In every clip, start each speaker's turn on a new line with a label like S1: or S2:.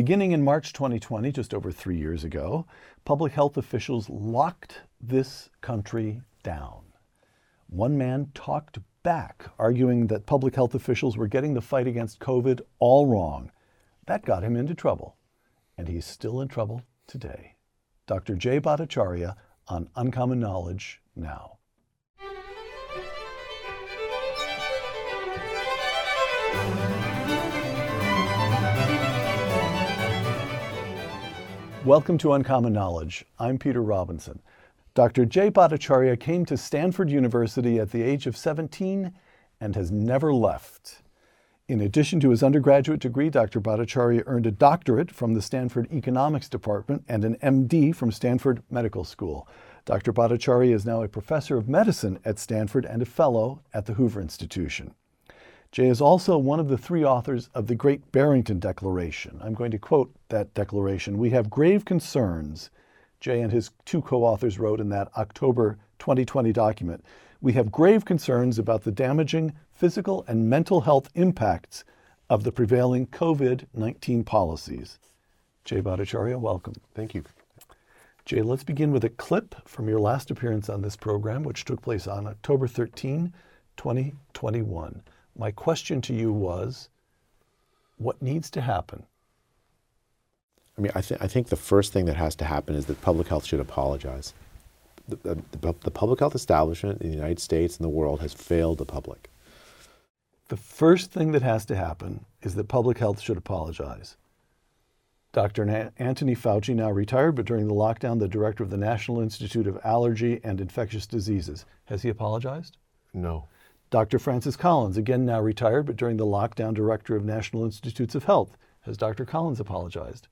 S1: Beginning in March 2020, just over three years ago, public health officials locked this country down. One man talked back, arguing that public health officials were getting the fight against COVID all wrong. That got him into trouble, and he's still in trouble today. Dr. Jay Bhattacharya on Uncommon Knowledge now. Welcome to Uncommon Knowledge. I'm Peter Robinson. Dr. Jay Bhattacharya came to Stanford University at the age of 17 and has never left. In addition to his undergraduate degree, Dr. Bhattacharya earned a doctorate from the Stanford Economics Department and an MD from Stanford Medical School. Dr. Bhattacharya is now a professor of medicine at Stanford and a fellow at the Hoover Institution. Jay is also one of the three authors of the Great Barrington Declaration. I'm going to quote that declaration. We have grave concerns, Jay and his two co authors wrote in that October 2020 document. We have grave concerns about the damaging physical and mental health impacts of the prevailing COVID 19 policies. Jay Bhattacharya, welcome.
S2: Thank you.
S1: Jay, let's begin with a clip from your last appearance on this program, which took place on October 13, 2021 my question to you was what needs to happen?
S2: I mean, I, th- I think the first thing that has to happen is that public health should apologize. The, the, the public health establishment in the United States and the world has failed the public.
S1: The first thing that has to happen is that public health should apologize. Dr. Na- Anthony Fauci, now retired, but during the lockdown, the director of the National Institute of Allergy and Infectious Diseases, has he apologized?
S2: No.
S1: Dr. Francis Collins, again now retired, but during the lockdown, director of National Institutes of Health. Has Dr. Collins apologized?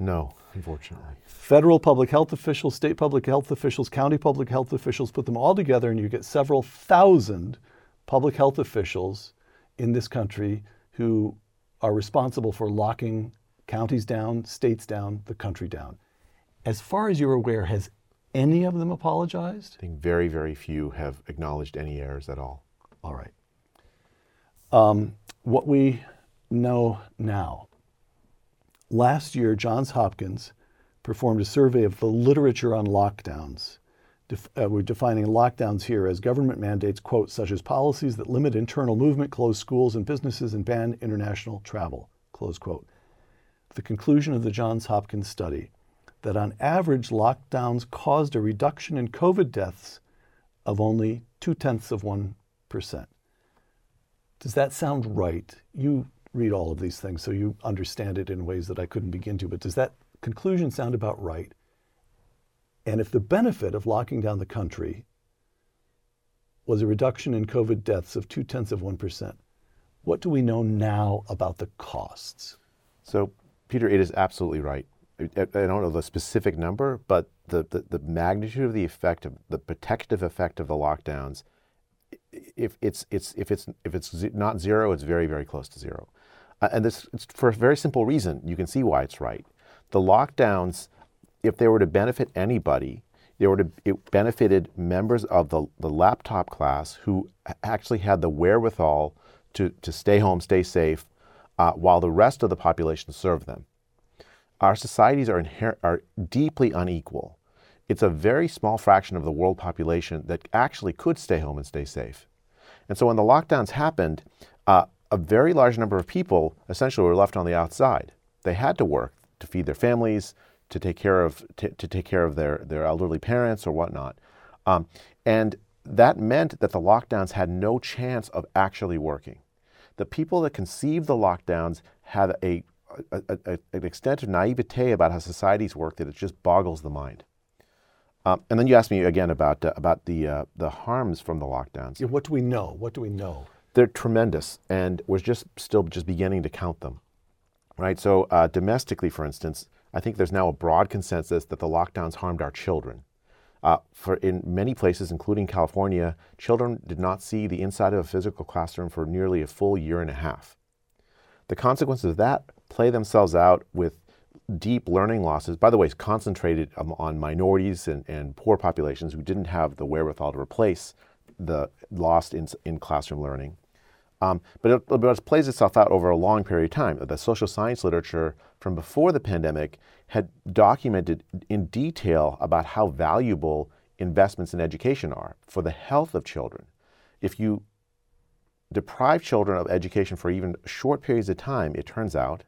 S2: No, unfortunately.
S1: Federal public health officials, state public health officials, county public health officials, put them all together, and you get several thousand public health officials in this country who are responsible for locking counties down, states down, the country down. As far as you're aware, has any of them apologized?
S2: I think very, very few have acknowledged any errors at all.
S1: All right. Um, what we know now. Last year, Johns Hopkins performed a survey of the literature on lockdowns. Def- uh, we're defining lockdowns here as government mandates, quote, such as policies that limit internal movement, close schools and businesses, and ban international travel, close quote. The conclusion of the Johns Hopkins study that on average, lockdowns caused a reduction in COVID deaths of only two tenths of one percent. Does that sound right? You read all of these things, so you understand it in ways that I couldn't begin to, but does that conclusion sound about right? And if the benefit of locking down the country was a reduction in COVID deaths of two tenths of 1%, what do we know now about the costs?
S2: So, Peter, it is absolutely right. I, I don't know the specific number, but the, the, the magnitude of the effect of the protective effect of the lockdowns if it's it's if it's if it's not zero, it's very very close to zero, uh, and this it's for a very simple reason. You can see why it's right. The lockdowns, if they were to benefit anybody, they were to it benefited members of the the laptop class who actually had the wherewithal to to stay home, stay safe, uh, while the rest of the population served them. Our societies are inher- are deeply unequal it's a very small fraction of the world population that actually could stay home and stay safe. And so when the lockdowns happened, uh, a very large number of people essentially were left on the outside. They had to work to feed their families, to take care of to, to take care of their, their elderly parents or whatnot. Um, and that meant that the lockdowns had no chance of actually working. The people that conceived the lockdowns had a, a, a, an extent of naivete about how societies work that it just boggles the mind. Um, and then you asked me again about uh, about the uh, the harms from the lockdowns.
S1: Yeah, what do we know? What do we know?
S2: They're tremendous, and we're just still just beginning to count them. Right. So uh, domestically, for instance, I think there's now a broad consensus that the lockdowns harmed our children. Uh, for in many places, including California, children did not see the inside of a physical classroom for nearly a full year and a half. The consequences of that play themselves out with deep learning losses, by the way, is concentrated on minorities and, and poor populations who didn't have the wherewithal to replace the lost in, in classroom learning. Um, but, it, but it plays itself out over a long period of time. The social science literature from before the pandemic had documented in detail about how valuable investments in education are for the health of children. If you deprive children of education for even short periods of time, it turns out,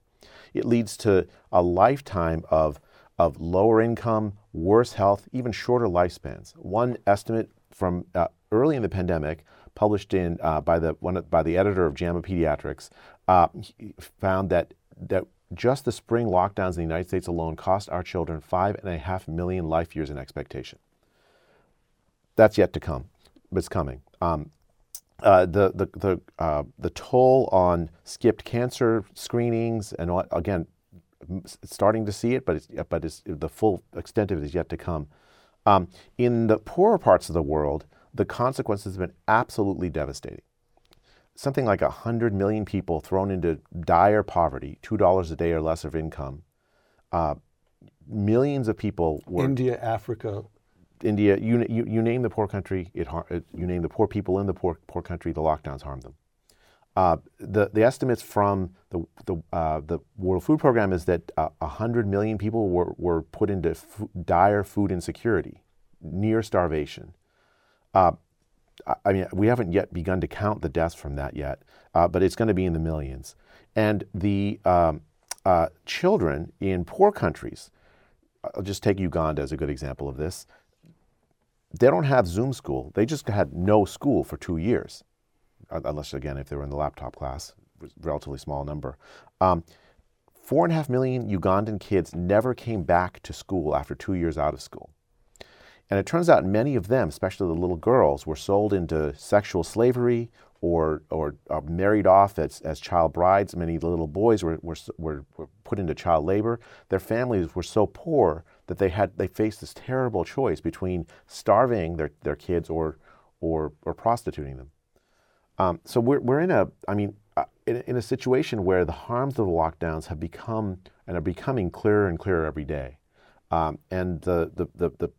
S2: it leads to a lifetime of, of lower income, worse health, even shorter lifespans. One estimate from uh, early in the pandemic, published in uh, by the one by the editor of JAMA Pediatrics, uh, found that that just the spring lockdowns in the United States alone cost our children five and a half million life years in expectation. That's yet to come, but it's coming. Um, uh, the the the, uh, the toll on skipped cancer screenings and all, again, starting to see it, but it's, but it's, the full extent of it is yet to come. Um, in the poorer parts of the world, the consequences have been absolutely devastating. Something like 100 million people thrown into dire poverty, $2 a day or less of income. Uh, millions of people
S1: were. India, Africa.
S2: India, you, you, you name the poor country, it, it, you name the poor people in the poor, poor country, the lockdowns harmed them. Uh, the, the estimates from the, the, uh, the World Food Program is that uh, 100 million people were, were put into f- dire food insecurity, near starvation. Uh, I mean, we haven't yet begun to count the deaths from that yet, uh, but it's going to be in the millions. And the um, uh, children in poor countries, I'll just take Uganda as a good example of this. They don't have Zoom school. They just had no school for two years, unless, again, if they were in the laptop class, relatively small number. Um, four and a half million Ugandan kids never came back to school after two years out of school. And it turns out many of them, especially the little girls, were sold into sexual slavery or, or uh, married off as, as child brides. Many little boys were, were, were, were put into child labor. Their families were so poor that they, had, they faced this terrible choice between starving their, their kids or, or, or prostituting them. Um, so we're, we're in a, I mean, uh, in, in a situation where the harms of the lockdowns have become and are becoming clearer and clearer every day. Um, and the, the, the,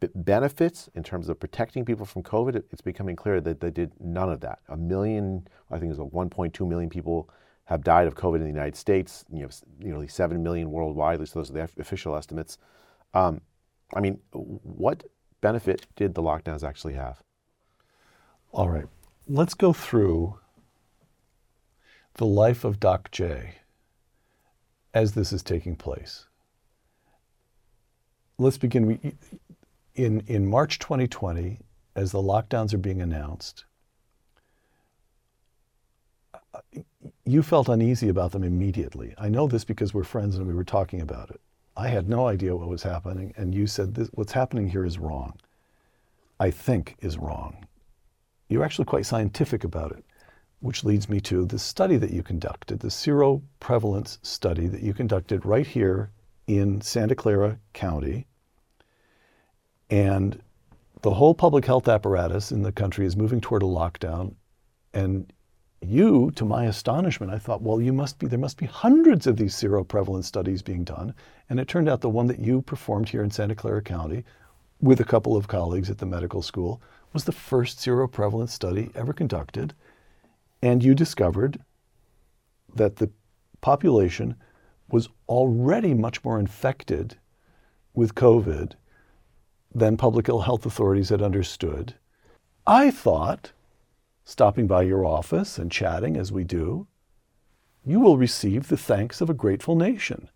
S2: the benefits in terms of protecting people from COVID, it's becoming clear that they did none of that. A million, I think it was 1.2 million people have died of COVID in the United States. You know, nearly 7 million worldwide. At least those are the official estimates. Um, I mean, what benefit did the lockdowns actually have?
S1: All right, let's go through the life of Doc J as this is taking place. Let's begin in, in March 2020, as the lockdowns are being announced, you felt uneasy about them immediately. I know this because we're friends and we were talking about it. I had no idea what was happening, and you said, What's happening here is wrong. I think is wrong. You're actually quite scientific about it, which leads me to the study that you conducted, the seroprevalence study that you conducted right here in Santa Clara County and the whole public health apparatus in the country is moving toward a lockdown. And you, to my astonishment, I thought, well, you must be, there must be hundreds of these seroprevalence studies being done. And it turned out the one that you performed here in Santa Clara County with a couple of colleagues at the medical school was the first seroprevalence study ever conducted. And you discovered that the population was already much more infected with COVID than public health authorities had understood. I thought, stopping by your office and chatting as we do, you will receive the thanks of a grateful nation.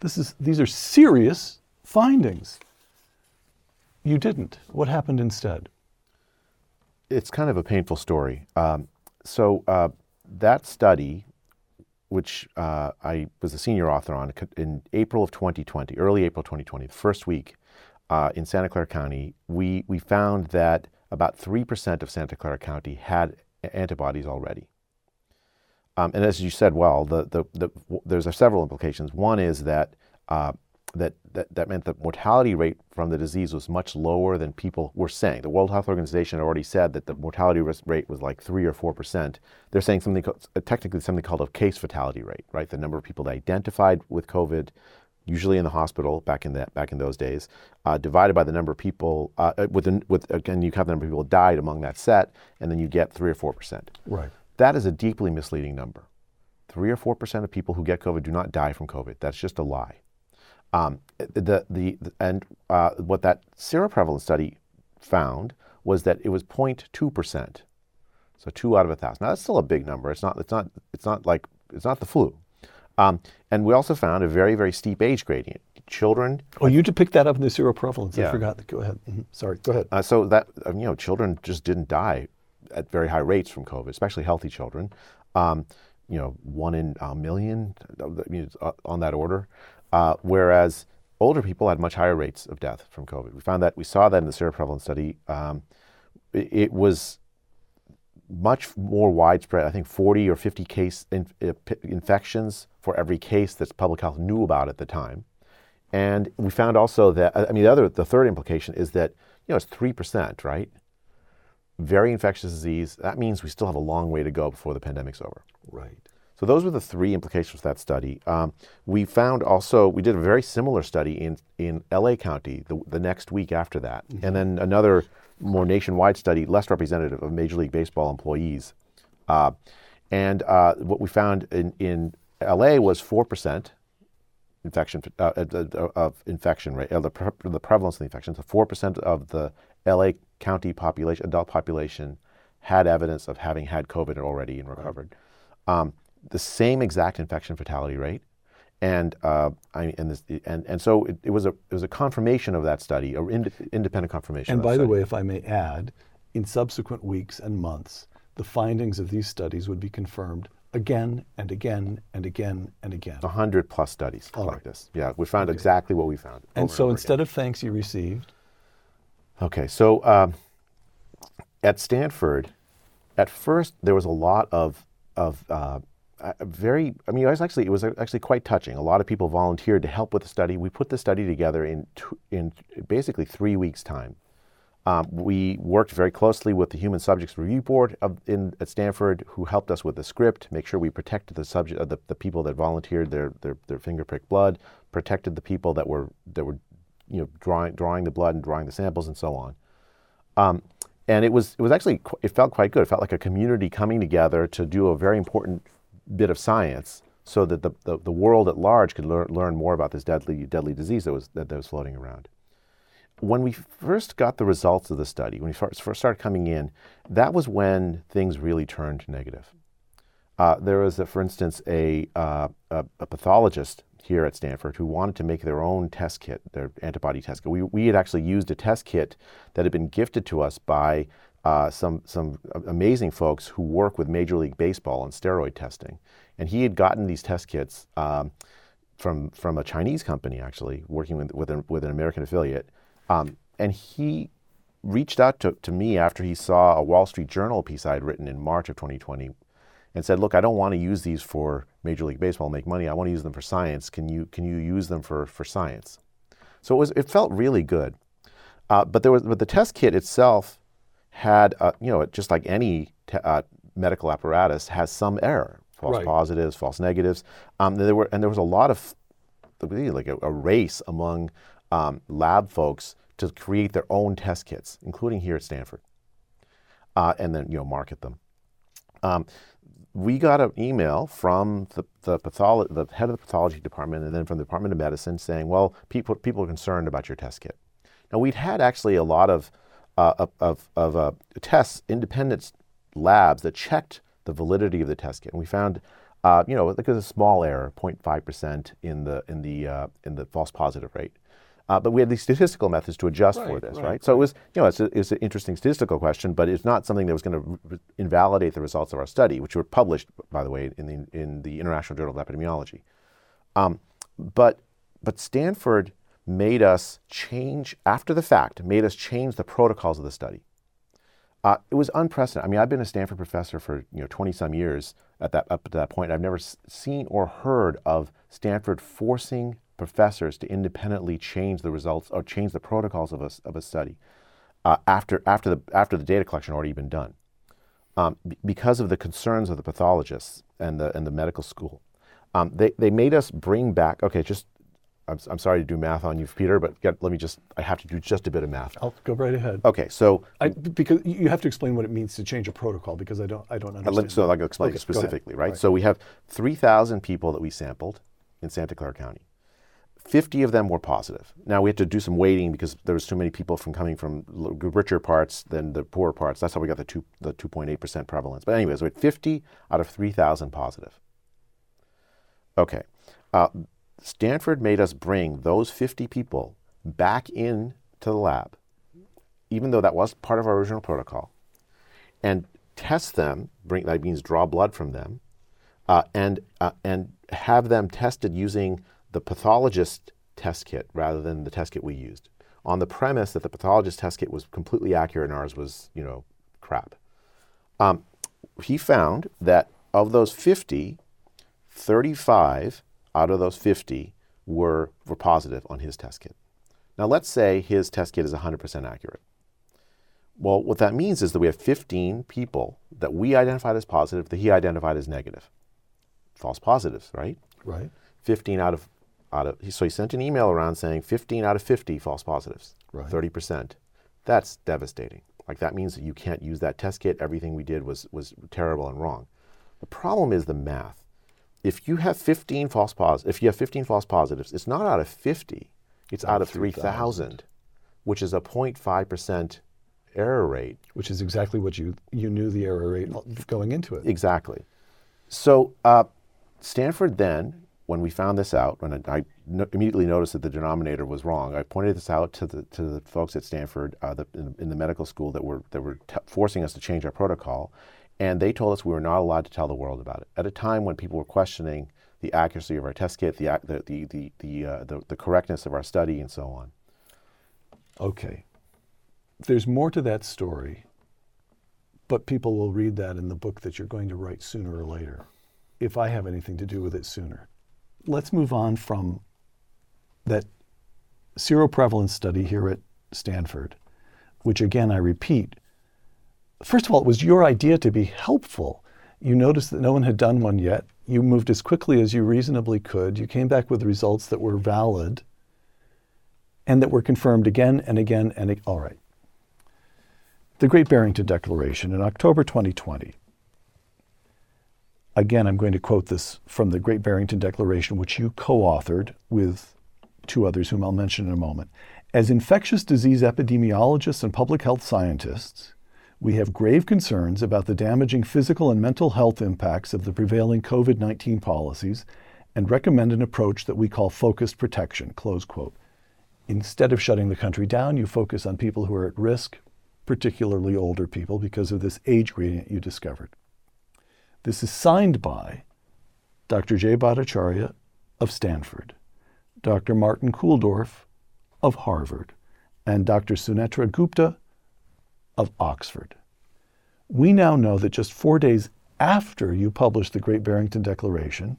S1: This is, these are serious findings. You didn't. What happened instead?
S2: It's kind of a painful story. Um, so, uh, that study, which uh, I was a senior author on in April of 2020, early April 2020, the first week, uh, in Santa Clara County, we, we found that about 3% of Santa Clara County had antibodies already. Um, and as you said, well, the, the, the, there's several implications. One is that, uh, that, that, that meant the mortality rate from the disease was much lower than people were saying. The World Health Organization already said that the mortality rate was like 3 or 4%. They're saying something, technically something called a case fatality rate, right? The number of people that identified with COVID usually in the hospital back in that back in those days, uh, divided by the number of people uh, uh with with again you have the number of people died among that set, and then you get three or four percent.
S1: Right.
S2: That is a deeply misleading number. Three or four percent of people who get COVID do not die from COVID. That's just a lie. Um, the, the, the, and uh, what that seroprevalence study found was that it was 0.2 percent, so two out of a thousand. Now that's still a big number. It's not. It's not. It's not like it's not the flu. Um, and we also found a very very steep age gradient. Children.
S1: Oh, you picked that up in the seroprevalence.
S2: Yeah.
S1: I forgot. Go ahead. Mhm. Sorry. Go ahead.
S2: Uh, so that um, you know, children just didn't die at very high rates from COVID, especially healthy children. Um, you know, one in a million, uh, I mean, it's, uh, on that order. Uh, whereas older people had much higher rates of death from COVID. We found that we saw that in the seroprevalence study. Um, it, it was much more widespread. I think 40 or 50 case in, uh, p- infections for every case that public health knew about at the time. And we found also that I mean the other the third implication is that you know it's three percent, right? Very infectious disease. That means we still have a long way to go before the pandemic's over.
S1: Right.
S2: So those were the three implications of that study. Um, we found also we did a very similar study in in LA County the, the next week after that, and then another more nationwide study, less representative of Major League Baseball employees. Uh, and uh, what we found in, in LA was four percent infection uh, uh, of infection rate, uh, the, pre- the prevalence of the infection. So four percent of the LA County population, adult population, had evidence of having had COVID already and recovered. Um, the same exact infection fatality rate, and uh, I and, this, and and so it, it was a it was a confirmation of that study, or ind- independent confirmation.
S1: And
S2: of that
S1: by the
S2: study.
S1: way, if I may add, in subsequent weeks and months, the findings of these studies would be confirmed again and again and again and again.
S2: a hundred plus studies
S1: All
S2: like
S1: right.
S2: this. Yeah, we found exactly what we found.
S1: And so
S2: over
S1: instead of thanks you received,
S2: okay, so um, at Stanford, at first there was a lot of of uh, uh, very. I mean, it was actually it was actually quite touching. A lot of people volunteered to help with the study. We put the study together in two, in basically three weeks' time. Um, we worked very closely with the Human Subjects Review Board of, in, at Stanford, who helped us with the script, make sure we protected the subject, uh, the, the people that volunteered their, their, their finger prick blood, protected the people that were that were, you know, drawing drawing the blood and drawing the samples and so on. Um, and it was it was actually it felt quite good. It felt like a community coming together to do a very important bit of science, so that the, the, the world at large could learn, learn more about this deadly deadly disease that was that, that was floating around when we first got the results of the study, when we first started coming in, that was when things really turned negative. Uh, there was, a, for instance, a, uh, a, a pathologist here at Stanford who wanted to make their own test kit, their antibody test kit. We, we had actually used a test kit that had been gifted to us by uh, some, some amazing folks who work with Major League Baseball on steroid testing. And he had gotten these test kits um, from, from a Chinese company, actually, working with, with, an, with an American affiliate. Um, and he reached out to, to me after he saw a Wall Street Journal piece I had written in March of 2020 and said, "Look, I don't want to use these for Major League Baseball and make money. I want to use them for science. Can you can you use them for for science?" So it was it felt really good, uh, but there was but the test kit itself had uh, you know just like any te- uh, medical apparatus has some error, false
S1: Right.
S2: positives, false negatives. Um, there were and there was a lot of like a, a race among um, lab folks to create their own test kits, including here at Stanford, uh, and then you know market them. Um, we got an email from the the, patholo- the head of the pathology department, and then from the Department of Medicine, saying, "Well, people people are concerned about your test kit." Now we'd had actually a lot of uh, of of, uh, tests, independent labs that checked the validity of the test kit, and we found. Uh, you know, like a small error, 0.5 percent in the in the uh, in the false positive rate, uh, but we had these statistical methods to adjust for this,
S1: right,
S2: right? So it was, you know, it's, a, it's an interesting statistical question, but it's not something that was going to r- invalidate the results of our study, which were published, by the way, in the in the International Journal of Epidemiology. Um, but but Stanford made us change after the fact, made us change the protocols of the study. Uh, it was unprecedented. I mean, I've been a Stanford professor for you know 20 some years at that up to that point. I've never s- seen or heard of Stanford forcing professors to independently change the results or change the protocols of a, of a study uh, after after the after the data collection already been done, um, b- because of the concerns of the pathologists and the and the medical school. Um, they they made us bring back. Okay, just I'm, I'm sorry to do math on you, Peter, but get, let me just, I have to do just a bit of math.
S1: I'll go right ahead.
S2: Okay, so
S1: I, because you have to explain what it means to change a protocol because I don't I don't understand.
S2: let- So I'll explain
S1: Okay,
S2: it
S1: go ahead.
S2: specifically, right?
S1: Right.
S2: So we have 3,000 people that we sampled in Santa Clara County. 50 of them were positive. Now we had to do some weighting because there was too many people from coming from richer parts than the poorer parts. That's how we got the two the 2.8% prevalence. But anyways, we had 50 out of 3,000 positive. Okay, uh, Stanford made us bring those 50 people back in to the lab, even though that was part of our original protocol and test them. Bring that means draw blood from them, uh, and uh, and have them tested using the pathologist test kit rather than the test kit we used, on the premise that the pathologist test kit was completely accurate and ours was you know crap. Um, he found that of those 50, 35 out of those 50 were were positive on his test kit. Now let's say his test kit is 100% accurate. Well, what that means is that we have 15 people that we identified as positive that he identified as negative. False positives, right?
S1: Right.
S2: 15 out of out of so he sent an email around saying 15 out of 50 false positives.
S1: Right.
S2: 30%. That's devastating. Like that means that you can't use that test kit. Everything we did was was terrible and wrong. The problem is the math. If you have 15 false pos if you have 15 false positives, it's not out of 50. It's out of 3,000, which is a 0.5% error rate.
S1: Which is exactly what you you knew the error rate going into it.
S2: Exactly. So uh, Stanford then, when we found this out, when I, no- immediately noticed that the denominator was wrong, I pointed this out to the to the folks at Stanford uh, the, in, in the medical school that were that were t- forcing us to change our protocol, and they told us we were not allowed to tell the world about it at a time when people were questioning the accuracy of our test kit, the the the the the, uh, the, the correctness of our study, and so on.
S1: Okay. There's more to that story, but people will read that in the book that you're going to write sooner or later, if I have anything to do with it sooner. Let's move on from that seroprevalence study here at Stanford, which again, I repeat, first of all, it was your idea to be helpful. You noticed that no one had done one yet. You moved as quickly as you reasonably could. You came back with results that were valid and that were confirmed again and again and all right. The Great Barrington Declaration in October 2020. Again, I'm going to quote this from the Great Barrington Declaration, which you co authored with two others whom I'll mention in a moment. As infectious disease epidemiologists and public health scientists, we have grave concerns about the damaging physical and mental health impacts of the prevailing COVID 19 policies and recommend an approach that we call focused protection. Close quote. Instead of shutting the country down, you focus on people who are at risk, particularly older people, because of this age gradient you discovered. This is signed by Dr. Jay Bhattacharya of Stanford, Dr. Martin Kulldorff of Harvard, and Dr. Sunetra Gupta of Oxford. We now know that just four days after you published the Great Barrington Declaration,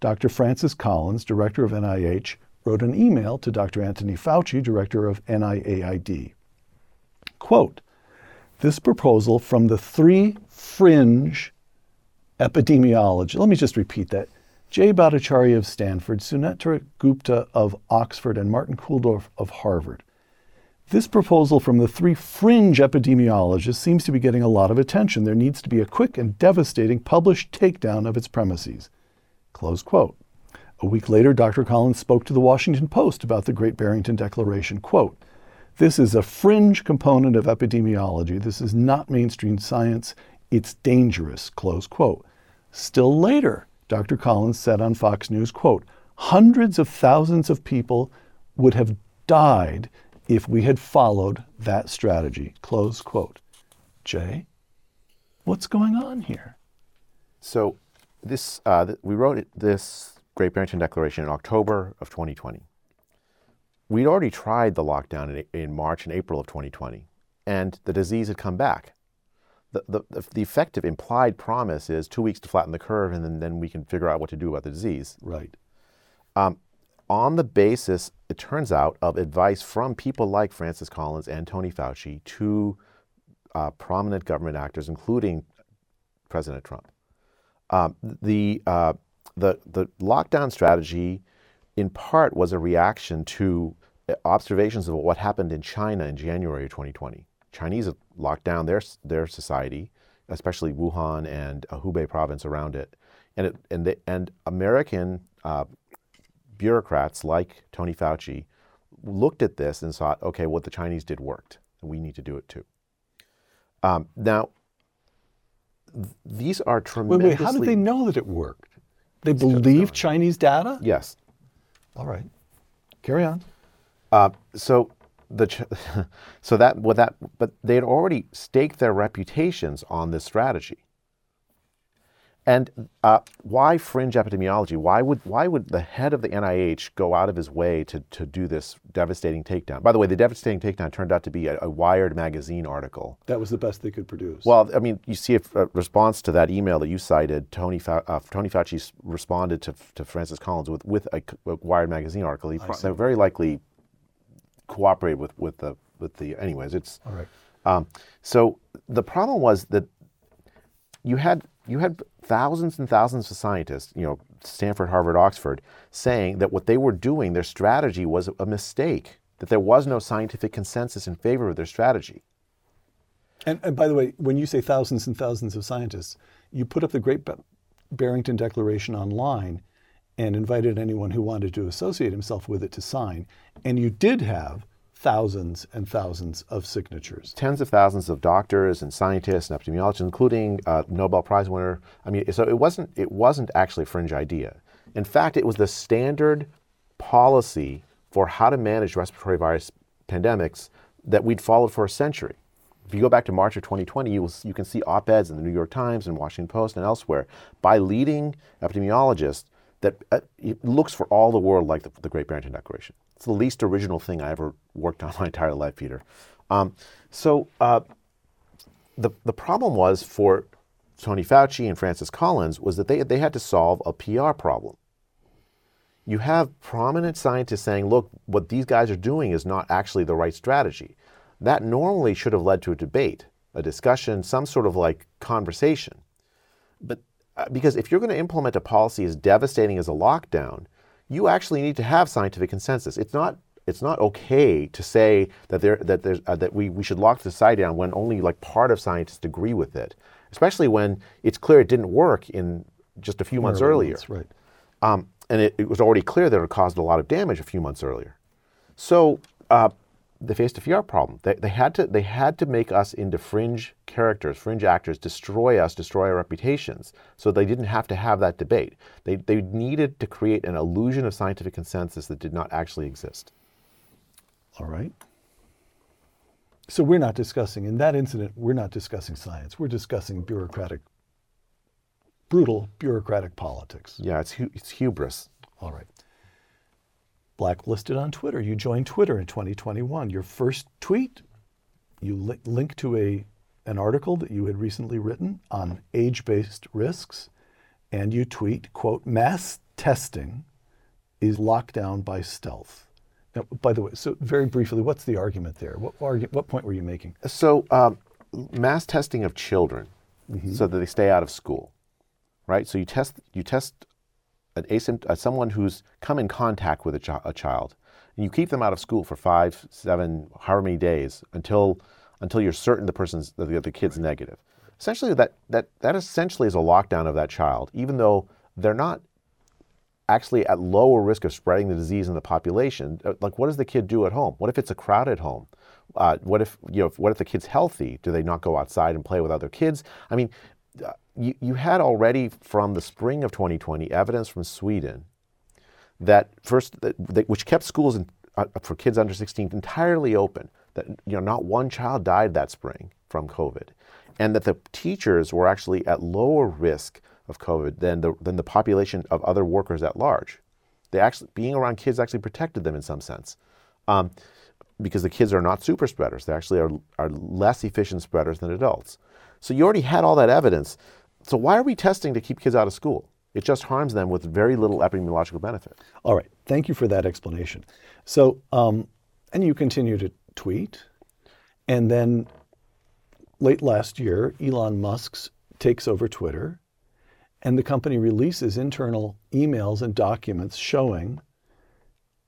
S1: Dr. Francis Collins, director of NIH, wrote an email to Dr. Anthony Fauci, director of NIAID. Quote, this proposal from the three fringe epidemiologists, let me just repeat that. Jay Bhattacharya of Stanford, Sunetra Gupta of Oxford, and Martin Kulldorff of Harvard. This proposal from the three fringe epidemiologists seems to be getting a lot of attention. There needs to be a quick and devastating published takedown of its premises. Close quote. A week later, Dr. Collins spoke to the Washington Post about the Great Barrington Declaration. Quote, this is a fringe component of epidemiology. This is not mainstream science. It's dangerous, close quote. Still later, Dr. Collins said on Fox News, quote, hundreds of thousands of people would have died if we had followed that strategy, close quote. Jay, what's going on here?
S2: So this uh, th- we wrote it, this Great Barrington Declaration in October of 2020. We'd already tried the lockdown in, in March and April of 2020, and the disease had come back. The, the, the, effective implied promise is two weeks to flatten the curve, and then, then we can figure out what to do about the disease.
S1: Right.
S2: Um, on the basis, it turns out, of advice from people like Francis Collins and Tony Fauci two uh, prominent government actors, including President Trump. Um, the, uh, the, the lockdown strategy in part was a reaction to uh, observations of what happened in China in January of 2020. Chinese locked down their their society, especially Wuhan and uh, Hubei province around it, and it, and and American uh, bureaucrats like Tony Fauci looked at this and thought, okay, what the Chinese did worked, and we need to do it too. Um, now, th- these are
S1: Wait,
S2: tremendously.
S1: wait, how did they know that it worked? They believed Chinese data?
S2: Yes.
S1: All right. Carry on.
S2: Uh, so the ch- so that what that but they had already staked their reputations on this strategy. And uh, why fringe epidemiology? Why would why would the head of the NIH go out of his way to, to do this devastating takedown? By the way, the devastating takedown turned out to be a, a Wired magazine article.
S1: That was the best they could produce.
S2: Well, I mean, you see a, a response to that email that you cited. Tony Fau- uh, Tony Fauci responded to, to Francis Collins with with a, a Wired magazine article. He pro- very likely cooperated with with the with the. Anyways, it's
S1: all right.
S2: um, so the problem was that you had you had thousands and thousands of scientists, you know, Stanford, Harvard, Oxford, saying that what they were doing, their strategy was a mistake. That there was no scientific consensus in favor of their strategy.
S1: And, and by the way, when you say thousands and thousands of scientists, you put up the Great Barrington Declaration online and invited anyone who wanted to associate himself with it to sign. And you did have thousands and thousands of signatures.
S2: tens of thousands of doctors and scientists and epidemiologists, including uh, Nobel Prize winner. I mean, so it wasn't it wasn't actually a fringe idea. In fact, it was the standard policy for how to manage respiratory virus pandemics that we'd followed for a century. If you go back to March of 2020, you, will, you can see op-eds in the New York Times and Washington Post and elsewhere by leading epidemiologists that uh, it looks for all the world like the, the Great Barrington Declaration. It's the least original thing I ever worked on my entire life, Peter. Um, so uh, the the problem was for Tony Fauci and Francis Collins was that they they had to solve a PR problem. You have prominent scientists saying, "Look, what these guys are doing is not actually the right strategy." That normally should have led to a debate, a discussion, some sort of like conversation. But because if you're going to implement a policy as devastating as a lockdown, you actually need to have scientific consensus. It's not it's not okay to say that there that there's uh, that we, we should lock society down when only like part of scientists agree with it, especially when it's clear it didn't work in just a few months earlier.
S1: That's right.
S2: Um, and it, it was already clear that it caused a lot of damage a few months earlier. So uh, they faced a PR problem. They, they had to they had to make us into fringe characters, fringe actors, destroy us, destroy our reputations. So they didn't have to have that debate. They they needed to create an illusion of scientific consensus that did not actually exist.
S1: All right. So we're not discussing, in that incident, we're not discussing science. We're discussing bureaucratic, brutal bureaucratic politics.
S2: Yeah, it's hu- it's hubris.
S1: All right. Blacklisted on Twitter. You joined Twitter in 2021. Your first tweet, you li- link to a an article that you had recently written on age-based risks, and you tweet, "quote Mass testing is lockdown by stealth." Now, by the way, so very briefly, what's the argument there? What argu- what point were you making?
S2: So um, mass testing of children so that they stay out of school, right? So you test you test an asympt- uh, someone who's come in contact with a, chi- a child, and you keep them out of school for five, seven, however many days until until you're certain the person's the, the kid's negative. Essentially, that that that essentially is a lockdown of that child, even though they're not actually at lower risk of spreading the disease in the population. Uh, Like, what does the kid do at home? What if it's a crowded home? Uh, what if you know? What if the kid's healthy? Do they not go outside and play with other kids? I mean, uh, you you had already from the spring of 2020 evidence from Sweden that first that, that, which kept schools in, uh, for kids under 16 entirely open. That you know, not one child died that spring from COVID, and that the teachers were actually at lower risk of COVID than the than the population of other workers at large. They actually being around kids actually protected them in some sense. Um, because the kids are not super spreaders. They actually are, are less efficient spreaders than adults. So you already had all that evidence. So why are we testing to keep kids out of school? It just harms them with very little epidemiological benefit.
S1: All right. Thank you for that explanation. So, um, and you continue to tweet, and then late last year, Elon Musk takes over Twitter, and the company releases internal emails and documents showing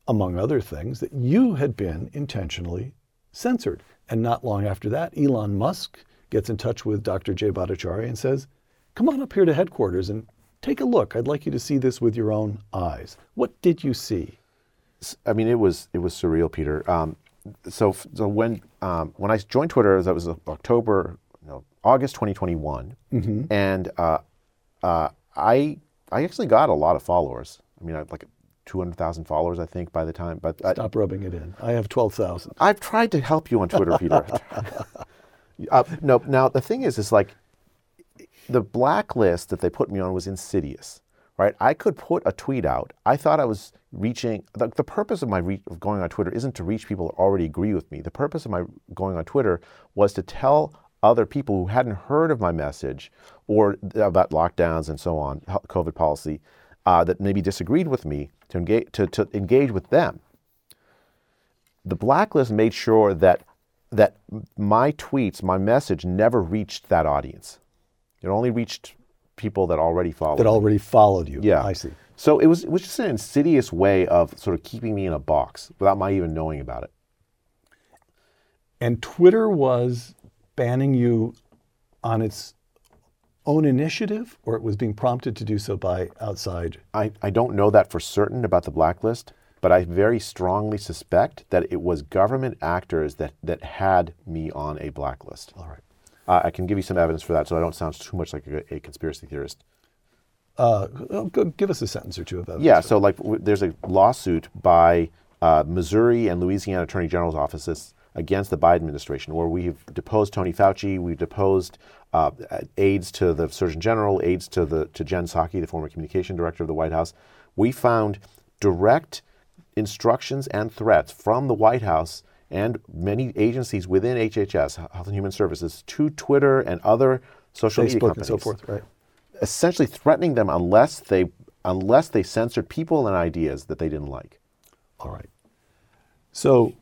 S1: among other things, that you had been intentionally censored. And not long after that, Elon Musk gets in touch with Dr. Jay Bhattacharya and says, Come on up here to headquarters and take a look. I'd like you to see this with your own eyes. What did you see?
S2: I mean, it was it was surreal, Peter. Um, so so when um, when I joined Twitter, that was October, no, August 2021, and uh, uh, I I actually got a lot of followers. I mean, I like 200,000 followers, I think, by the time. But I,
S1: Stop rubbing it in. I have 12,000.
S2: I've tried to help you on Twitter, Peter. uh, no, now the thing is, is like the blacklist that they put me on was insidious, right? I could put a tweet out. I thought I was reaching. The, the purpose of my re- of going on Twitter isn't to reach people that already agree with me. The purpose of my going on Twitter was to tell other people who hadn't heard of my message or about lockdowns and so on, COVID policy, uh, that maybe disagreed with me, to engage to, to engage with them the blacklist made sure that that my tweets, my message never reached that audience. It only reached people that already followed.
S1: That
S2: me.
S1: already followed you.
S2: Yeah.
S1: I see.
S2: So it was it was just an insidious way of sort of keeping me in a box without my even knowing about it.
S1: And Twitter was banning you on its own initiative, or it was being prompted to do so by outside.
S2: I, I don't know that for certain about the blacklist, but I very strongly suspect that it was government actors that, that had me on a blacklist.
S1: All right.
S2: Uh, I can give you some evidence for that so I don't sound too much like a, a conspiracy theorist.
S1: Uh, go- give us a sentence or two of that.
S2: Yeah, so like w- there's a lawsuit by uh, Missouri and Louisiana Attorney General's offices against the Biden administration, where we've deposed Tony Fauci, we've deposed uh, aides to the Surgeon General, aides to the to Jen Psaki, the former communication director of the White House. We found direct instructions and threats from the White House and many agencies within HHS, Health and Human Services, to Twitter and other social media
S1: Facebook and
S2: companies
S1: so forth, right?
S2: essentially threatening them unless they unless they censored people and ideas that they didn't like.
S1: All right. So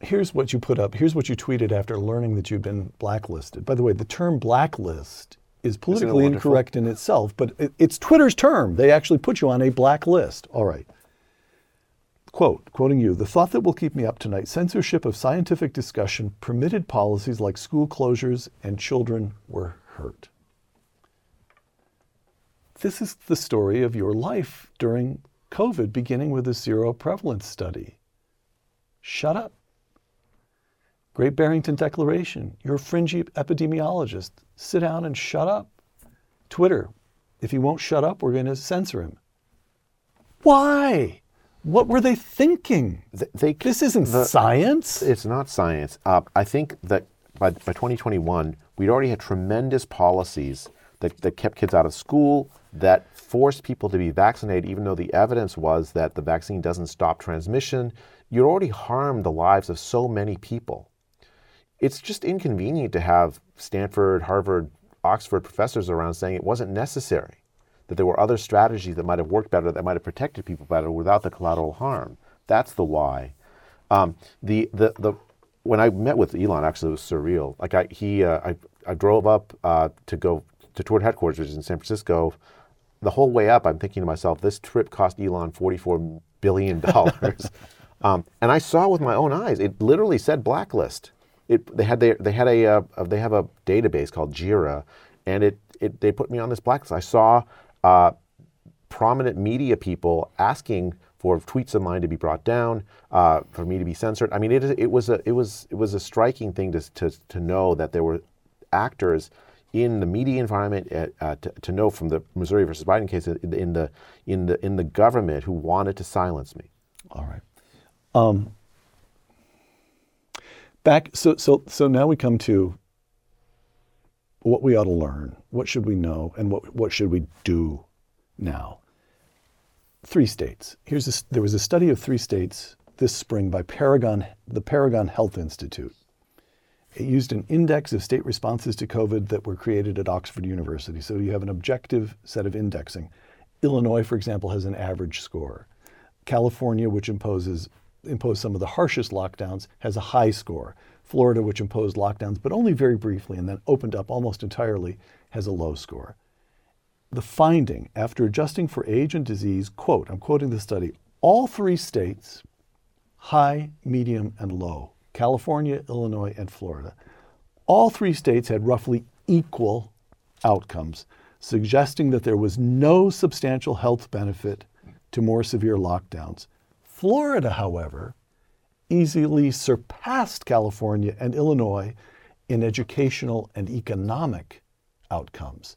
S1: here's what you put up. Here's what you tweeted after learning that you'd been blacklisted. By the way, the term blacklist is politically incorrect in itself, but it- it's Twitter's term. They actually put you on a blacklist. All right. Quote, quoting you, the thought that will keep me up tonight censorship of scientific discussion, permitted policies like school closures, and children were hurt. This is the story of your life during COVID, beginning with the seroprevalence study. Shut up. Great Barrington Declaration. You're a fringy epidemiologist. Sit down and shut up. Twitter. If he won't shut up, we're going to censor him. Why? What were they thinking?
S2: Th- They,
S1: This isn't
S2: the-
S1: science.
S2: It's not science. Uh, I think that by, by 2021, we'd already had tremendous policies that, that kept kids out of school, that forced people to be vaccinated, even though the evidence was that the vaccine doesn't stop transmission. You'd already harmed the lives of so many people. It's just inconvenient to have Stanford, Harvard, Oxford professors around saying it wasn't necessary, that there were other strategies that might have worked better, that might have protected people better without the collateral harm. That's the why. Um, the, the, the, when I met with Elon, actually, it was surreal. Like I, he, uh, I, I drove up uh, to go to Twitter headquarters, which is in San Francisco. The whole way up, I'm thinking to myself, this trip cost Elon 44 billion dollars. um, and I saw with my own eyes, it literally said blacklist. It, they had their, they had a, uh, they have a database called Jira, and it, it they put me on this blacklist. I saw uh, prominent media people asking for tweets of mine to be brought down, uh, for me to be censored. I mean, it, it was a it was it was a striking thing to to, to know that there were actors in the media environment uh, uh, to, to know from the Missouri versus Biden case in the, in the in the in the government who wanted to silence me.
S1: All right. Um, back. So so so now we come to what we ought to learn. What should we know, and what what should we do now? Three states. Here's a, there was a study of three states this spring by Paragon, the Paragon Health Institute. It used an index of state responses to COVID that were created at Oxford University. So you have an objective set of indexing. Illinois, for example, has an average score. California, which imposes imposed some of the harshest lockdowns, has a high score. Florida, which imposed lockdowns, but only very briefly and then opened up almost entirely, has a low score. The finding, after adjusting for age and disease, quote, I'm quoting the study, All three states, high, medium, and low, California, Illinois, and Florida, all three states had roughly equal outcomes, suggesting that there was no substantial health benefit to more severe lockdowns. Florida, however, easily surpassed California and Illinois in educational and economic outcomes.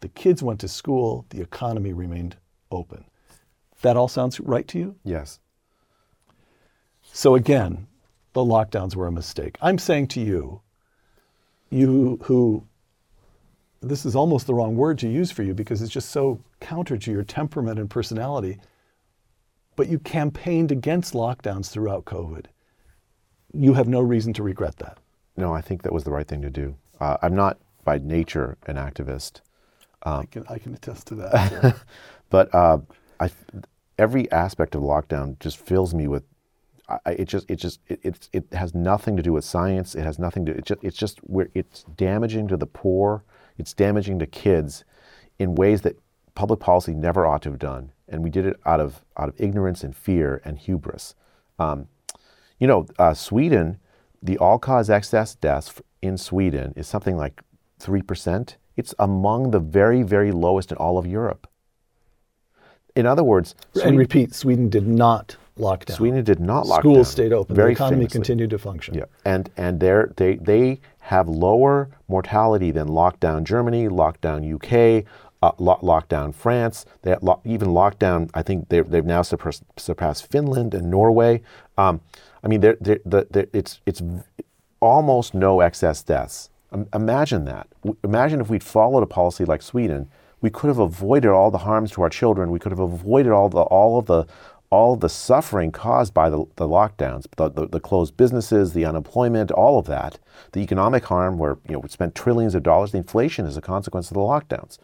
S1: The kids went to school, the economy remained open. That all sounds right to you?
S2: Yes.
S1: So again, the lockdowns were a mistake. I'm saying to you, you who this is almost the wrong word to use for you because it's just so counter to your temperament and personality. But you campaigned against lockdowns throughout COVID. You have no reason to regret that.
S2: No, I think that was the right thing to do. Uh, I'm not by nature an activist.
S1: Um, I, can, I can attest to that.
S2: but uh, I, every aspect of lockdown just fills me with I, it just it just it, it, it has nothing to do with science. It has nothing to it just it's just where it's damaging to the poor. It's damaging to kids in ways that public policy never ought to have done, and we did it out of out of ignorance and fear and hubris. Um, you know, uh, Sweden, the all-cause excess deaths in Sweden is something like three percent. It's among the very very lowest in all of Europe. In other words,
S1: Sweden, and repeat, Sweden did not lock down.
S2: Sweden did not lock
S1: Schools
S2: down.
S1: stayed open. Very the economy famously. continued to function.
S2: Yeah, and and they they have lower mortality than lockdown Germany, lockdown UK, uh, lo- lockdown France. They lo- even lockdown. I think they they've now surpassed, surpassed Finland and Norway. Um, I mean, they're, they're, they're, it's it's almost no excess deaths. Imagine that. Imagine if we'd followed a policy like Sweden we could have avoided all the harms to our children. We could have avoided all the all of the all the suffering caused by the, the lockdowns, the, the, the, closed businesses, the unemployment, all of that, the economic harm where you know we spent trillions of dollars, the inflation as a consequence of the lockdowns,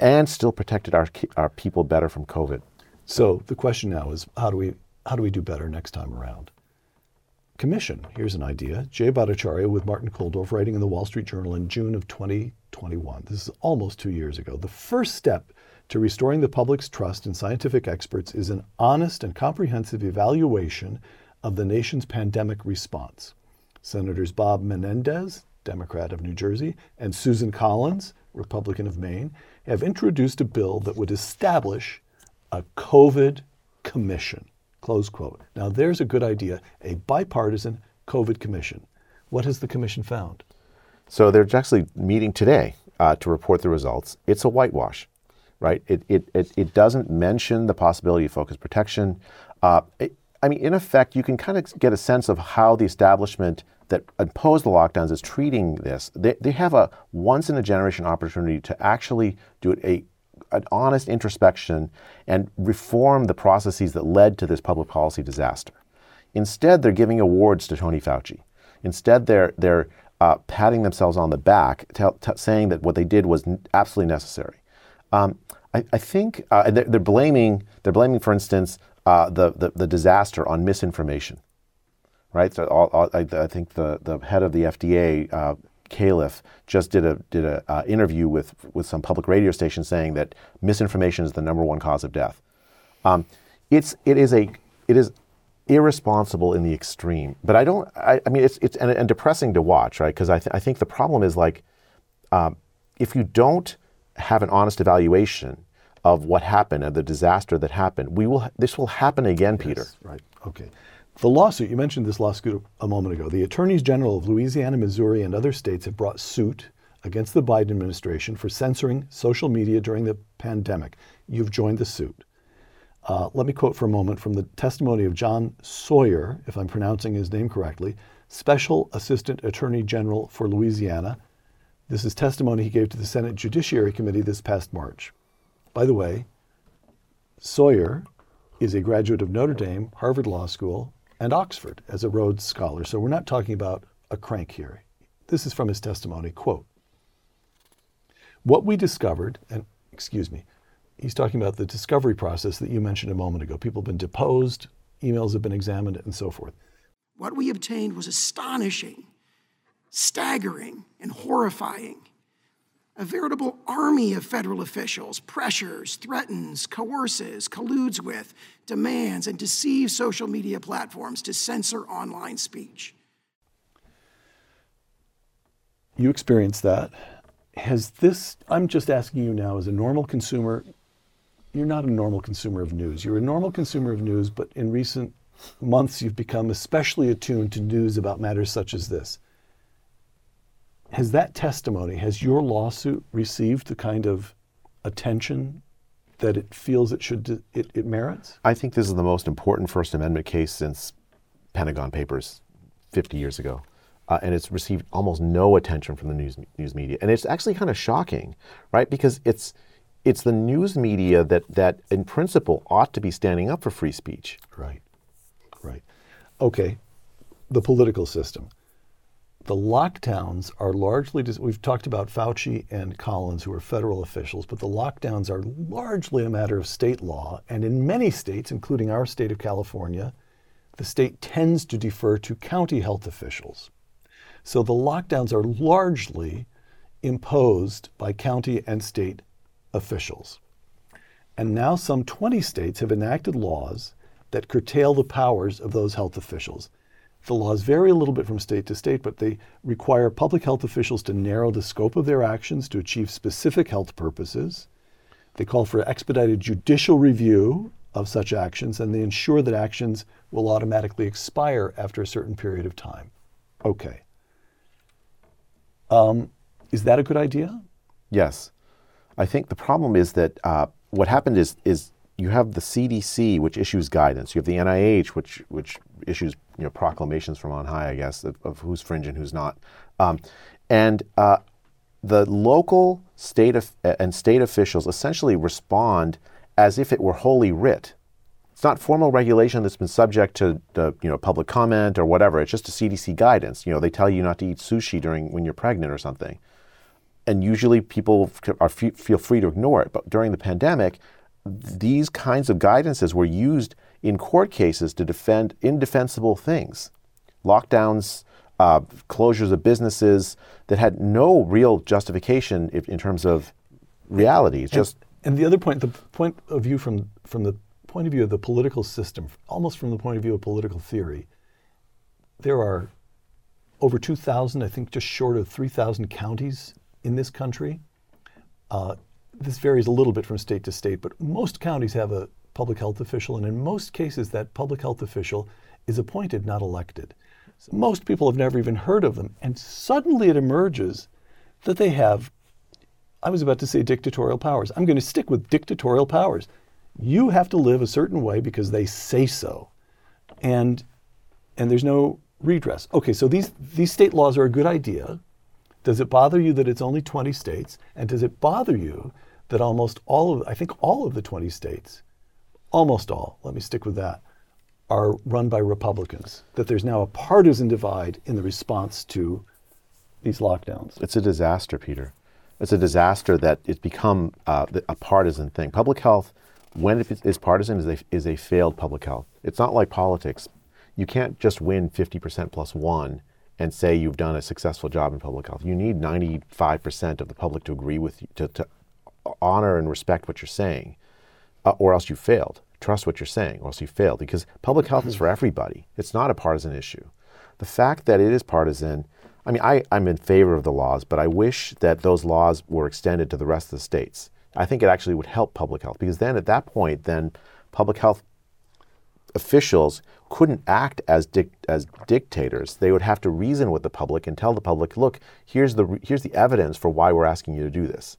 S2: and still protected our our people better from COVID.
S1: So the question now is how do we how do we do better next time around? Commission. Here's an idea. Jay Bhattacharya with Martin Kulldorff writing in the Wall Street Journal in June of 2021. This is almost two years ago. The first step to restoring the public's trust in scientific experts is an honest and comprehensive evaluation of the nation's pandemic response. Senators Bob Menendez, Democrat of New Jersey, and Susan Collins, Republican of Maine, have introduced a bill that would establish a COVID commission. Close quote. Now, there's a good idea a bipartisan COVID commission. What has the commission found?
S2: So they're actually meeting today uh, to report the results. It's a whitewash right? It, it, it, it doesn't mention the possibility of focus protection. Uh, it, I mean, in effect, you can kind of get a sense of how the establishment that imposed the lockdowns is treating this. They, they have a once in a generation opportunity to actually do a, an honest introspection and reform the processes that led to this public policy disaster. Instead, they're giving awards to Tony Fauci. Instead, they're, they're uh, patting themselves on the back, t- t- saying that what they did was n- absolutely necessary. Um, I, I, think uh, they're, they're, blaming, they're blaming, for instance, uh, the, the, the, disaster on misinformation, right? So all, all, I, I, think the, the head of the FDA, uh, Califf, just did a did a uh, interview with with some public radio station saying that misinformation is the number one cause of death. Um, it's it is a it is irresponsible in the extreme. But I don't. I, I mean, it's it's and, and, depressing to watch, right? Because I th- I think the problem is like, um, if you don't have an honest evaluation of what happened and the disaster that happened. We will. This will happen again, yes, Peter.
S1: Right. Okay. The lawsuit you mentioned this lawsuit a moment ago. The attorneys general of Louisiana, Missouri, and other states have brought suit against the Biden administration for censoring social media during the pandemic. You've joined the suit. Uh, let me quote for a moment from the testimony of John Sauer, if I'm pronouncing his name correctly, Special Assistant Attorney General for Louisiana, this is testimony he gave to the Senate Judiciary Committee this past March. By the way, Sauer is a graduate of Notre Dame, Harvard Law School, and Oxford as a Rhodes Scholar. So we're not talking about a crank here. This is from his testimony. Quote What we discovered, and excuse me, he's talking about the discovery process that you mentioned a moment ago. People have been deposed, emails have been examined, and so forth.
S3: What we obtained was astonishing staggering and horrifying. A veritable army of federal officials pressures, threatens, coerces, colludes with, demands, and deceives social media platforms to censor online speech.
S1: You experienced that. Has this, I'm just asking you now, as a normal consumer, you're not a normal consumer of news. You're a normal consumer of news, but in recent months, you've become especially attuned to news about matters such as this. Has that testimony, has your lawsuit received the kind of attention that it feels it should it, it merits?
S2: I think this is the most important First Amendment case since Pentagon Papers 50 years ago. Uh, and it's received almost no attention from the news news media, and it's actually kind of shocking, right? Because it's it's the news media that that in principle ought to be standing up for free speech.
S1: Right, right. Okay, the political system. The lockdowns are largely, we've talked about Fauci and Collins, who are federal officials, but the lockdowns are largely a matter of state law. And in many states, including our state of California, the state tends to defer to county health officials. So the lockdowns are largely imposed by county and state officials. And now some 20 states have enacted laws that curtail the powers of those health officials. The laws vary a little bit from state to state, but they require public health officials to narrow the scope of their actions to achieve specific health purposes. They call for expedited judicial review of such actions, and they ensure that actions will automatically expire after a certain period of time. Okay. Um, is that a good idea?
S2: Yes. I think the problem is that uh, what happened is is you have the CDC, which issues guidance. You have the NIH, which which issues you know proclamations from on high, I guess, of, of who's fringe and who's not. Um, and uh, the local, state of, and state officials essentially respond as if it were holy writ. It's not formal regulation that's been subject to you know public comment or whatever. It's just a CDC guidance. You know, they tell you not to eat sushi during when you're pregnant or something and usually people are feel free to ignore it. But during the pandemic, these kinds of guidances were used in court cases to defend indefensible things, lockdowns, uh, closures of businesses that had no real justification if, in terms of reality. It's
S1: and,
S2: just
S1: and the other point, the point of view from from the point of view of the political system, almost from the point of view of political theory, there are over 2,000, I think just short of 3,000 counties in this country. Uh, this varies a little bit from state to state, but most counties have a public health official, and in most cases, that public health official is appointed, not elected. So most people have never even heard of them, and suddenly it emerges that they have, I was about to say dictatorial powers. I'm going to stick with dictatorial powers. You have to live a certain way because they say so. And, and there's no redress. Okay, so these, these state laws are a good idea does it bother you that it's only 20 states? And does it bother you that almost all of, I think all of the 20 states, almost all, let me stick with that, are run by Republicans? That there's now a partisan divide in the response to these lockdowns?
S2: It's a disaster, Peter. It's a disaster that it's become uh, a partisan thing. Public health, when it is partisan, is a, is a failed public health. It's not like politics. You can't just win 50% plus one and say you've done a successful job in public health. You need 95% of the public to agree with you, to, to honor and respect what you're saying, uh, or else you failed. Trust what you're saying, or else you failed. Because public health is for everybody. It's not a partisan issue. The fact that it is partisan, I mean, I, I'm in favor of the laws, but I wish that those laws were extended to the rest of the states. I think it actually would help public health because then at that point, then public health officials couldn't act as, dic- as dictators. They would have to reason with the public and tell the public, look, here's the, here's the evidence for why we're asking you to do this.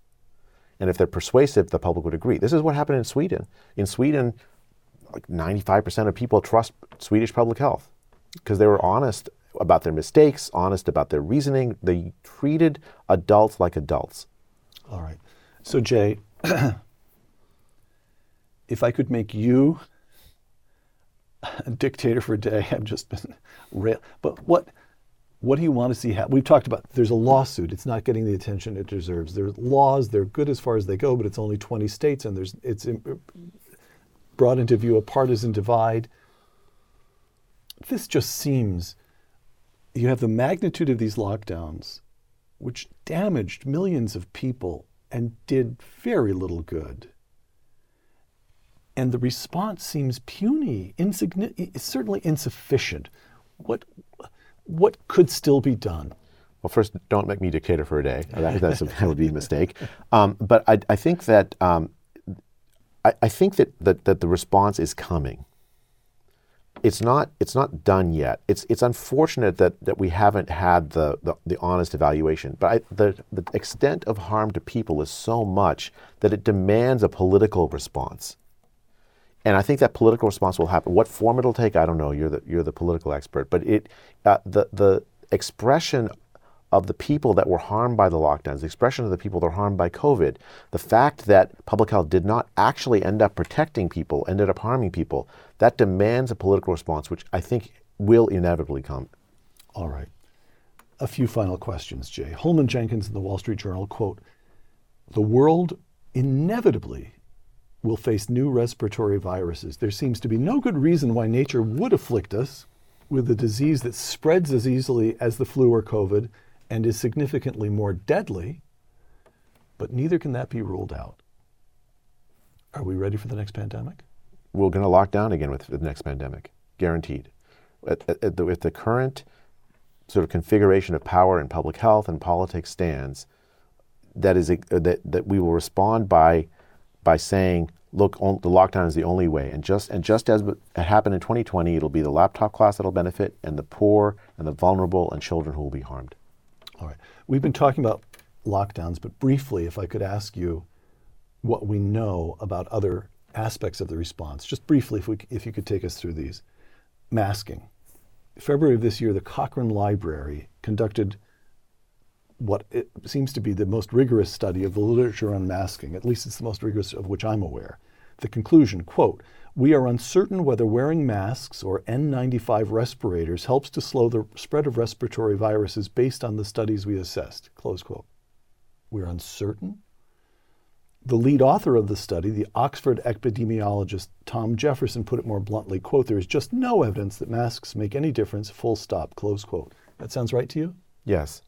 S2: And if they're persuasive, the public would agree. This is what happened in Sweden. In Sweden, like 95% of people trust Swedish public health because they were honest about their mistakes, honest about their reasoning. They treated adults like adults.
S1: All right. So, Jay, if I could make you a dictator for a day. I've just been rail. But what what do you want to see happen? We've talked about there's a lawsuit. It's not getting the attention it deserves. There's laws. They're good as far as they go, but it's only 20 states, and there's it's um, brought into view a partisan divide. This just seems you have the magnitude of these lockdowns which damaged millions of people and did very little good. And the response seems puny, insigni- certainly insufficient. What, what could still be done?
S2: Well, first, don't make me dictator for a day. That, that's a, that would be a mistake. Um, but I, I, think that um, I, I, think that, that that the response is coming. It's not it's not done yet. It's it's unfortunate that, that we haven't had the, the, the honest evaluation. But I, the the extent of harm to people is so much that it demands a political response. And I think that political response will happen. What form it'll take, I don't know. You're the you're the political expert. But it uh, the the expression of the people that were harmed by the lockdowns, the expression of the people that were harmed by COVID, the fact that public health did not actually end up protecting people, ended up harming people, that demands a political response, which I think will inevitably come.
S1: All right. A few final questions, Jay. Holman Jenkins in the Wall Street Journal quote, the world inevitably will face new respiratory viruses. There seems to be no good reason why nature would afflict us with a disease that spreads as easily as the flu or COVID and is significantly more deadly, but neither can that be ruled out. Are we ready for the next pandemic?
S2: We're going to lock down again with the next pandemic, guaranteed. At, at the, with the current sort of configuration of power in public health and politics stands, that is a, that, that we will respond by by saying, look, on, the lockdown is the only way. And just and just as it happened in 2020, it'll be the laptop class that'll benefit, and the poor and the vulnerable and children who will be harmed.
S1: All right. We've been talking about lockdowns, but briefly, if I could ask you what we know about other aspects of the response, just briefly, if, we, if you could take us through these. Masking. February of this year, the Cochrane Library conducted what seems to be the most rigorous study of the literature on masking, at least it's the most rigorous of which I'm aware. The conclusion, quote, we are uncertain whether wearing masks or N95 respirators helps to slow the spread of respiratory viruses based on the studies we assessed. Close quote. We're uncertain? The lead author of the study, the Oxford epidemiologist Tom Jefferson, put it more bluntly, quote, there is just no evidence that masks make any difference, full stop, close quote. That sounds right to you?
S2: Yes.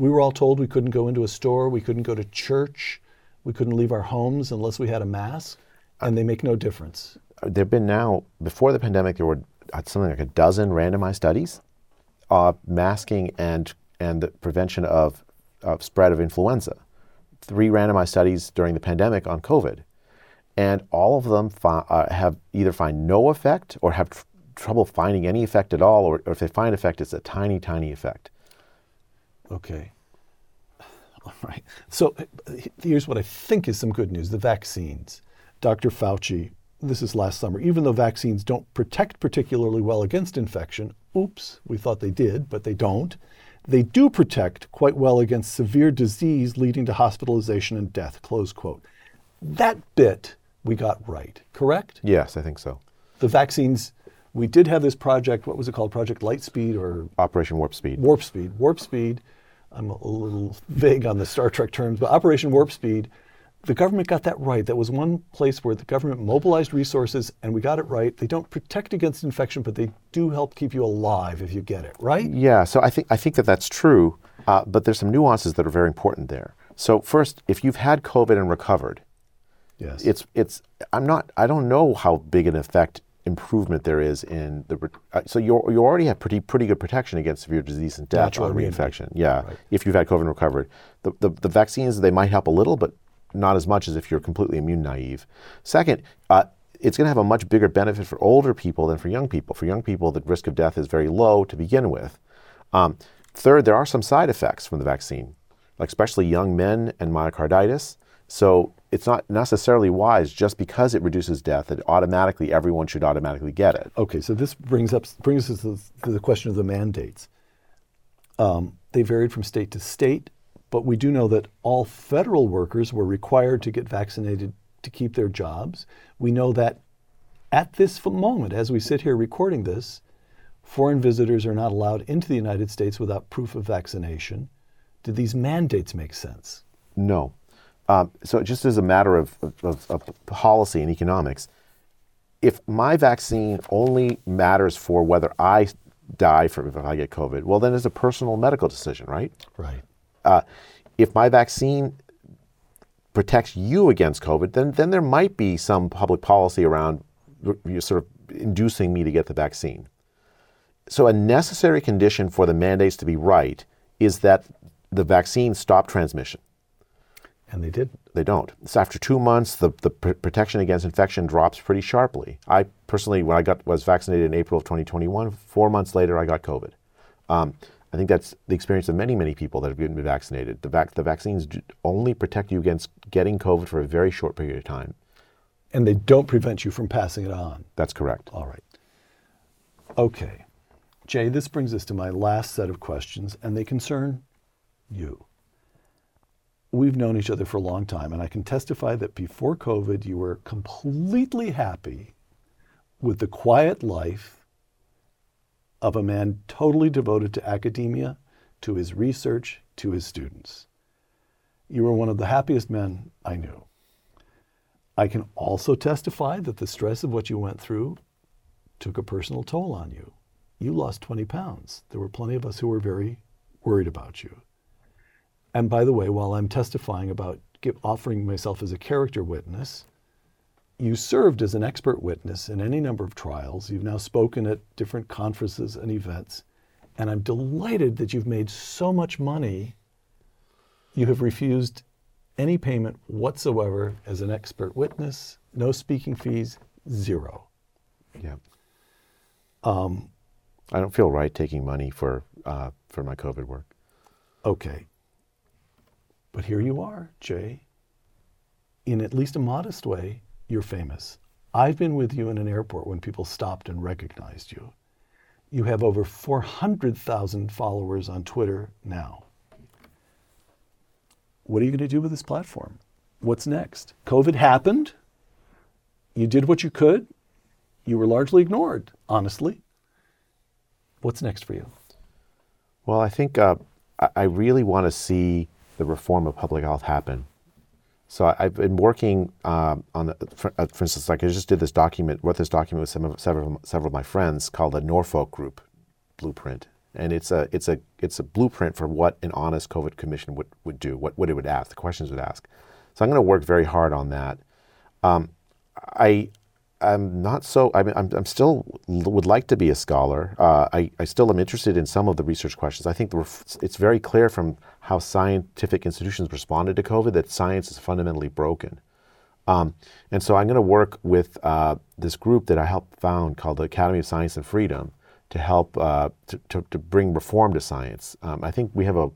S1: We were all told we couldn't go into a store, we couldn't go to church, we couldn't leave our homes unless we had a mask and they make no difference.
S2: There have been now, before the pandemic, there were uh, something like a dozen randomized studies of masking and, and the prevention of, of spread of influenza. Three randomized studies during the pandemic on COVID. And all of them fi- uh, have either find no effect or have tr- trouble finding any effect at all, or, or if they find effect, it's a tiny, tiny effect.
S1: Okay. All right. So here's what I think is some good news the vaccines. Dr. Fauci, this is last summer, even though vaccines don't protect particularly well against infection, oops, we thought they did, but they don't. They do protect quite well against severe disease leading to hospitalization and death, close quote. That bit we got right, correct?
S2: Yes, I think so.
S1: The vaccines, we did have this project, what was it called? Project Lightspeed or?
S2: Operation Warp Speed.
S1: Warp Speed. Warp Speed. I'm a little vague on the Star Trek terms, but Operation Warp Speed the government got that right. That was one place where the government mobilized resources and we got it right. They don't protect against infection, but they do help keep you alive if you get it, right?
S2: Yeah, so I think, I think that that's true, uh, but there's some nuances that are very important there. So first, if you've had COVID and recovered,
S1: yes.
S2: it's, it's, I'm not, I don't know how big an effect improvement there is in the, uh, so you you already have pretty, pretty good protection against severe disease and death Natural on reinfection. Yeah, right. if you've had COVID and recovered. The, the, the vaccines, they might help a little, but not as much as if you're completely immune naive. Second, uh, it's going to have a much bigger benefit for older people than for young people. For young people, the risk of death is very low to begin with. Um, third, there are some side effects from the vaccine, like especially young men and myocarditis. So it's not necessarily wise just because it reduces death that automatically everyone should automatically get it.
S1: Okay, so this brings up brings us to the, question of the mandates. Um, they varied from state to state. But we do know that all federal workers were required to get vaccinated to keep their jobs. We know that at this moment, as we sit here recording this, foreign visitors are not allowed into the United States without proof of vaccination. Did these mandates make sense?
S2: No. Um, so, just as a matter of, of, of policy and economics, if my vaccine only matters for whether I die from if I get COVID, well, then it's a personal medical decision, right?
S1: Right.
S2: uh, if my vaccine protects you against COVID, then then there might be some public policy around you sort of inducing me to get the vaccine. So a necessary condition for the mandates to be right is that the vaccine stop transmission.
S1: And they did.
S2: They don't. So after two months, the, the pr- protection against infection drops pretty sharply. I personally, when I got was vaccinated in April of 2021, four months later, I got COVID. Um, I think that's the experience of many, many people that have been vaccinated. The, vac- the vaccines only protect you against getting COVID for a very short period of time.
S1: And they don't prevent you from passing it on.
S2: That's correct.
S1: All right. Okay. Jay, this brings us to my last set of questions, and they concern you. We've known each other for a long time, and I can testify that before COVID, you were completely happy with the quiet life of a man totally devoted to academia, to his research, to his students. You were one of the happiest men I knew. I can also testify that the stress of what you went through took a personal toll on you. You lost 20 pounds. There were plenty of us who were very worried about you. And by the way, while I'm testifying about give, offering myself as a character witness, you served as an expert witness in any number of trials. You've now spoken at different conferences and events. And I'm delighted that you've made so much money. You have refused any payment whatsoever as an expert witness, no speaking fees, zero.
S2: Yeah. Um, I don't feel right taking money for uh, for my COVID work.
S1: Okay. But here you are, Jay. In at least a modest way, you're famous. I've been with you in an airport when people stopped and recognized you. You have over 400,000 followers on Twitter now. What are you going to do with this platform? What's next? COVID happened. You did what you could. You were largely ignored, honestly. What's next for you?
S2: Well, I think uh, I really want to see the reform of public health happen. So I, have been working um, on, the, for, uh, for, instance, like I just did this document, wrote this document with some of, several, several of my friends called the Norfolk Group Blueprint and it's a it's a it's a blueprint for what an honest COVID commission would, would do, what, what it would ask, the questions it would ask. So I'm going to work very hard on that. Um, I I'm not so. I mean, I'm, I'm still would like to be a scholar. Uh, I, I still am interested in some of the research questions. I think it's very clear from how scientific institutions responded to COVID that science is fundamentally broken. Um, and so I'm going to work with uh, this group that I helped found called the Academy of Science and Freedom, to help uh, to, to, to, bring reform to science. Um, I think we have a,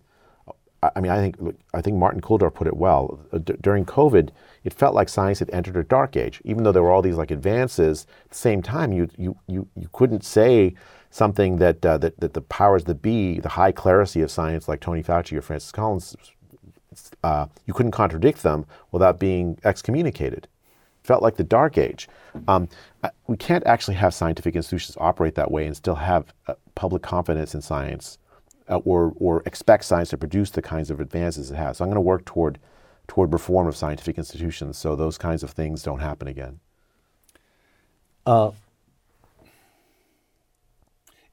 S2: I mean, I think I think Martin Kulldorff put it well. Uh, d- during COVID, it felt like science had entered a dark age. Even though there were all these like advances, at the same time, you you you, you couldn't say something that, uh, that that the powers that be, the high clerisy of science, like Tony Fauci or Francis Collins, uh, you couldn't contradict them without being excommunicated felt like the dark age. Um, we can't actually have scientific institutions operate that way and still have uh, public confidence in science uh, or, or expect science to produce the kinds of advances it has. So I'm going to work toward, toward reform of scientific institutions so those kinds of things don't happen again. Uh,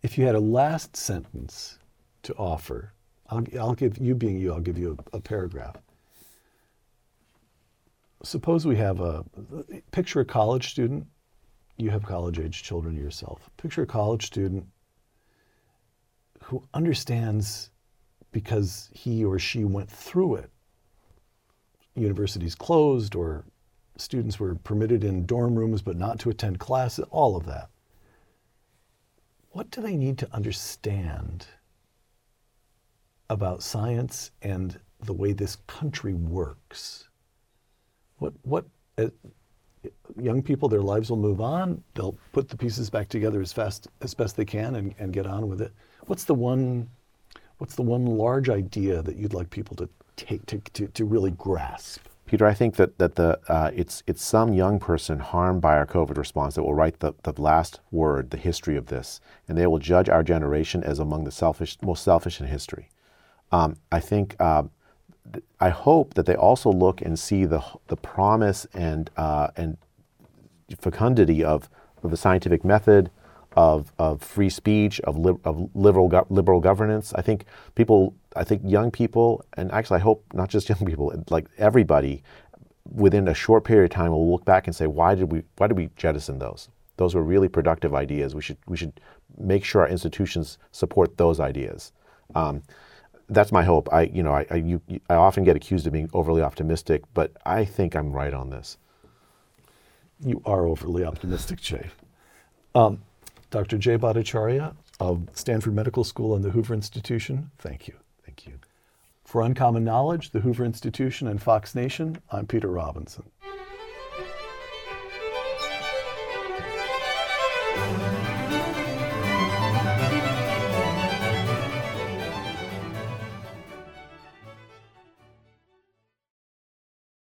S1: if you had a last sentence to offer, I'll, I'll give you being you, I'll give you a, a paragraph suppose we have a picture a college student. You have college age children yourself. Picture a college student who understands because he or she went through it. Universities closed, or students were permitted in dorm rooms but not to attend classes, all of that. What do they need to understand about science and the way this country works? What what uh, young people, their lives will move on. They'll put the pieces back together as fast as best they can and, and get on with it. What's the one what's the one large idea that you'd like people to take to, to, to really grasp?
S2: Peter, I think that, that the, uh, it's, it's some young person harmed by our COVID response that will write the, the last word, the history of this, and they will judge our generation as among the selfish, most selfish in history. Um, I think uh, I hope that they also look and see the, the promise and, uh, and fecundity of, of the scientific method, of, of free speech, of, li- of liberal, go- liberal governance. I think people, I think young people, and actually I hope not just young people, like everybody, within a short period of time will look back and say, why did we, why did we jettison those? Those were really productive ideas. We should, we should make sure our institutions support those ideas. Um, that's my hope. I, you know, I, I, you, I often get accused of being overly optimistic, but I think I'm right on this.
S1: You are overly optimistic, Jay. Um, Dr. Jay Bhattacharya of Stanford Medical School and the Hoover Institution, thank you.
S2: Thank you.
S1: For Uncommon Knowledge, the Hoover Institution, and Fox Nation, I'm Peter Robinson.